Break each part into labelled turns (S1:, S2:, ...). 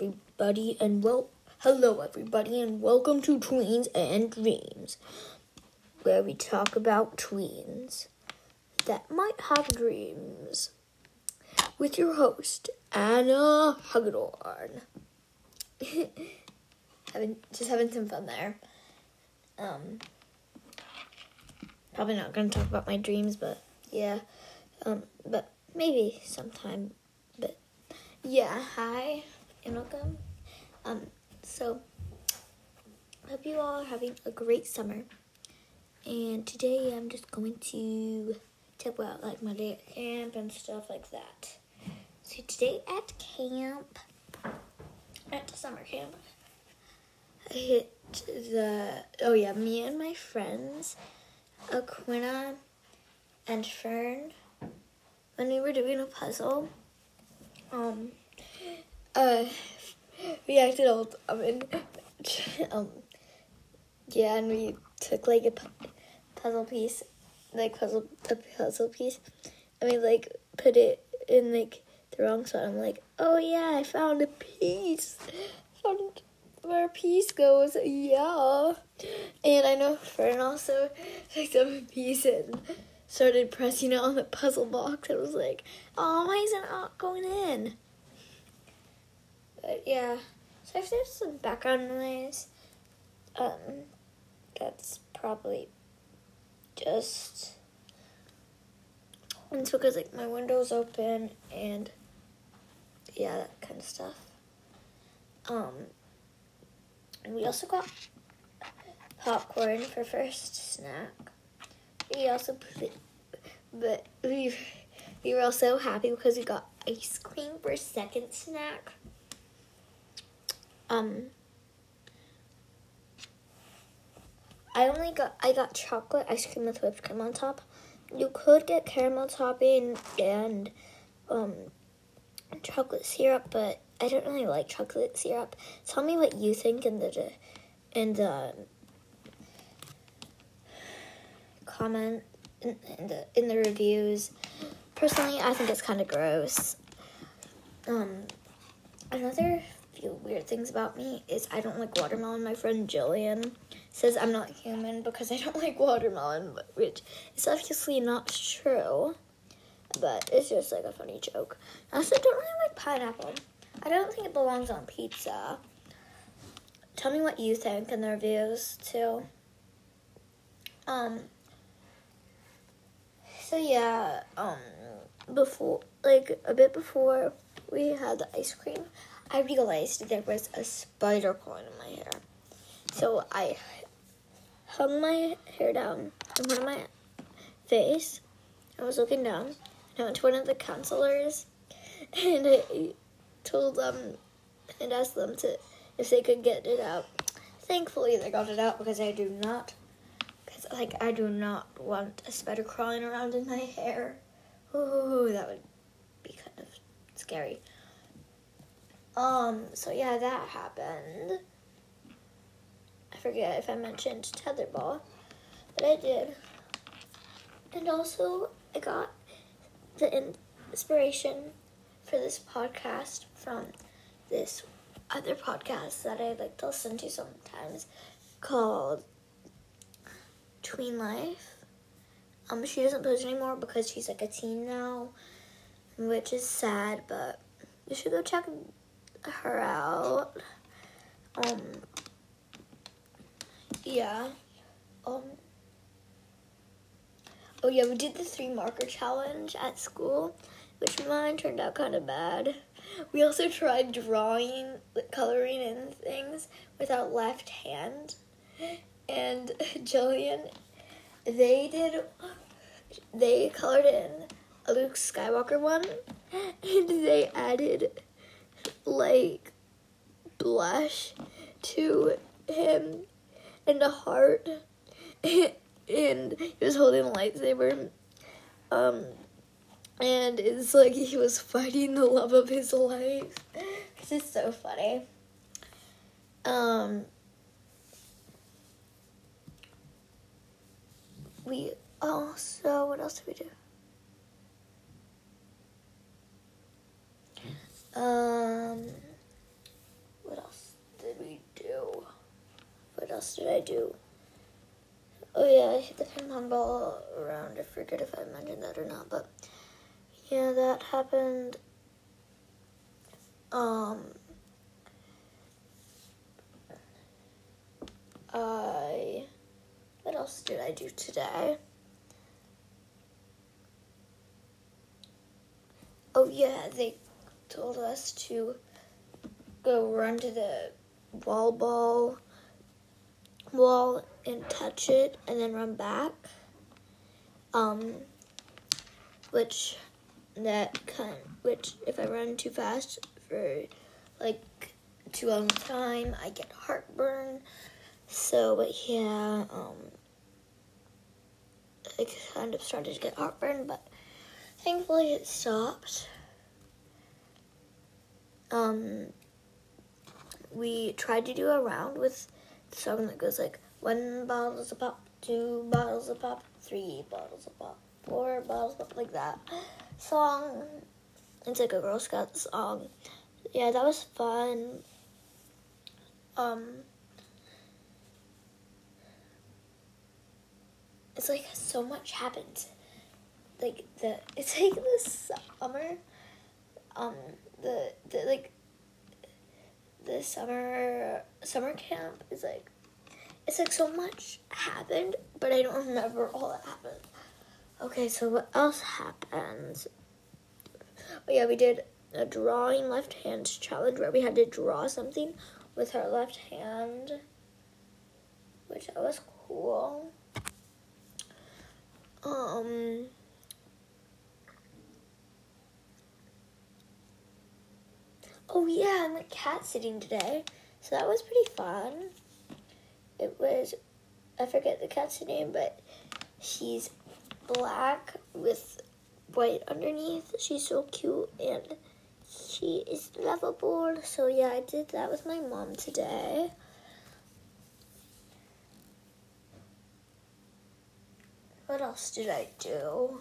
S1: everybody, and well, hello, everybody, and welcome to Tweens and Dreams, where we talk about tweens that might have dreams. With your host, Anna Hagedorn. having just having some fun there. Um, probably not going to talk about my dreams, but yeah, um, but maybe sometime. But yeah, hi and welcome. Um, so hope you all are having a great summer. And today I'm just going to talk about like my day at camp and stuff like that. So today at camp, at the summer camp, I hit the oh yeah, me and my friends, Aquina and Fern, when we were doing a puzzle, um, uh, we acted old. I mean, um, yeah, and we took like a puzzle piece, like puzzle a puzzle piece, and we like put it in like the wrong spot. I'm like, oh yeah, I found a piece. Found where a piece goes, yeah. And I know Fern also picked up a piece and started pressing it on the puzzle box. I was like, oh, why is it not going in? But yeah, so if there's some background noise, um, that's probably just because like my window's open and yeah, that kind of stuff. Um, and we also got popcorn for first snack. We also but we we were also happy because we got ice cream for second snack. Um, I only got I got chocolate ice cream with whipped cream on top. You could get caramel topping and um chocolate syrup, but I don't really like chocolate syrup. Tell me what you think in the in the comment in, in the in the reviews. Personally, I think it's kind of gross. Um, another few weird things about me is I don't like watermelon. My friend Jillian says I'm not human because I don't like watermelon, which is obviously not true. But it's just like a funny joke. I also don't really like pineapple. I don't think it belongs on pizza. Tell me what you think in the reviews too. Um. So yeah, um, before like a bit before we had the ice cream, I realized there was a spider crawling in my hair. So I hung my hair down in front of my face. I was looking down. And I went to one of the counselors, and I told them and asked them to if they could get it out. Thankfully, they got it out because I do not, because like I do not want a spider crawling around in my hair. Ooh, that would be kind of scary. Um. So yeah, that happened. I forget if I mentioned tetherball, but I did. And also, I got the inspiration for this podcast from this other podcast that I like to listen to sometimes called Tween Life. Um, she doesn't post anymore because she's like a teen now, which is sad, but you should go check her out. Um, yeah. Um, oh yeah, we did the three marker challenge at school which mine turned out kind of bad. We also tried drawing, coloring in things without left hand. And Jillian, they did, they colored in a Luke Skywalker one, and they added like blush to him and a heart, and he was holding a lightsaber. Um, and it's like he was fighting the love of his life. This is so funny. Um, we also what else did we do? Um, what else did we do? What else did I do? Oh yeah, I hit the ping pong ball around. I forget if I mentioned that or not, but yeah, that happened. Um, I. What else did I do today? Oh yeah, they told us to go run to the wall ball wall and touch it and then run back. Um which that kind which if I run too fast for like too long time I get heartburn. So but yeah, um I kind of started to get heartburn but thankfully it stopped. Um we tried to do a round with the song that goes like one bottles of pop, two bottles of pop, three bottles of pop, four bottles of pop, like that song. It's like a Girl Scout song. Yeah, that was fun. Um, it's like so much happened. Like the it's like the summer. Um, the the like the summer summer camp is like it's like so much happened, but I don't remember all that happened. Okay, so what else happened? Oh yeah, we did a drawing left hand challenge where we had to draw something with our left hand, which that was cool. Um. Oh yeah, and the cat sitting today. So that was pretty fun. It was I forget the cat's name, but she's black with white underneath. She's so cute and she is lovable. So yeah, I did that with my mom today. What else did I do?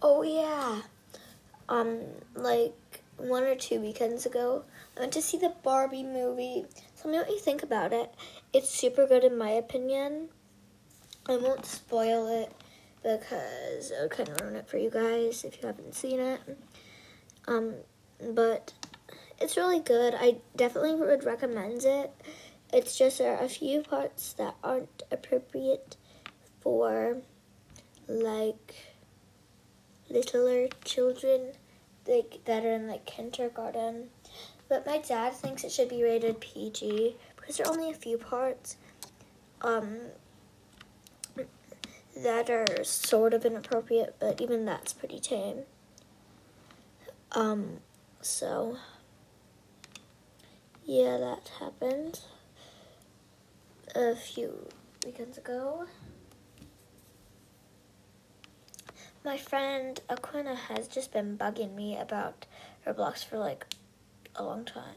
S1: Oh yeah. Um like one or two weekends ago, I went to see the Barbie movie. Tell me what you think about it. It's super good in my opinion. I won't spoil it because I would kind of ruin it for you guys if you haven't seen it. Um, but it's really good. I definitely would recommend it. It's just there are a few parts that aren't appropriate for like littler children like that are in like kindergarten. But my dad thinks it should be rated PG because there are only a few parts um, that are sort of inappropriate, but even that's pretty tame. Um, so yeah, that happened a few weekends ago. My friend Aquina has just been bugging me about Roblox for like a long time,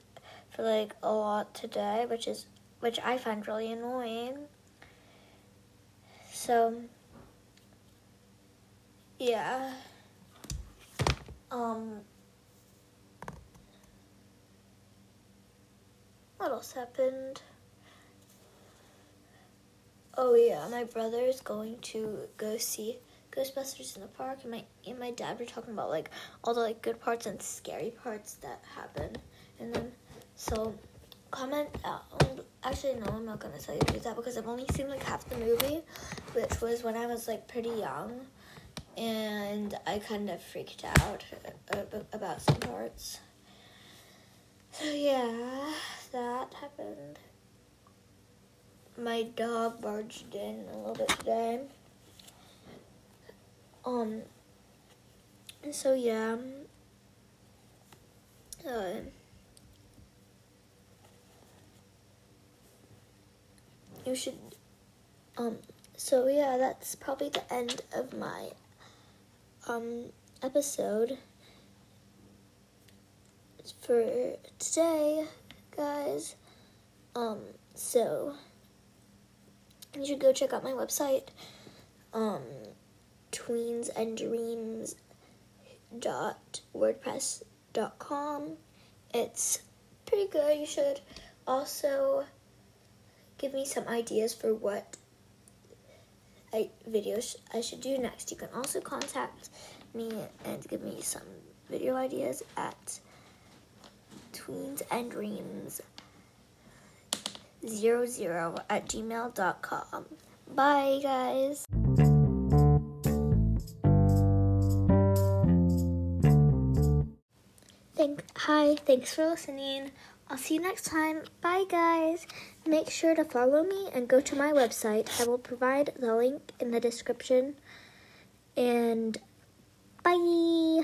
S1: for like a lot today, which is which I find really annoying. So yeah. Um what else happened? Oh yeah, my brother is going to go see Ghostbusters in the park, and my and my dad were talking about like all the like good parts and scary parts that happen, and then so comment out. Actually, no, I'm not gonna tell you to do that because I've only seen like half the movie, which was when I was like pretty young, and I kind of freaked out uh, about some parts. So yeah, that happened. My dog barged in a little bit today. Um. So yeah. Uh, you should. Um. So yeah, that's probably the end of my um episode for today, guys. Um. So you should go check out my website. Um tweens and dreams dot wordpress dot com. It's pretty good. You should also give me some ideas for what I, videos I should do next. You can also contact me and give me some video ideas at tweens and dreams zero zero at gmail.com. Bye guys. Hi, thanks for listening. I'll see you next time. Bye guys. Make sure to follow me and go to my website. I will provide the link in the description. And bye.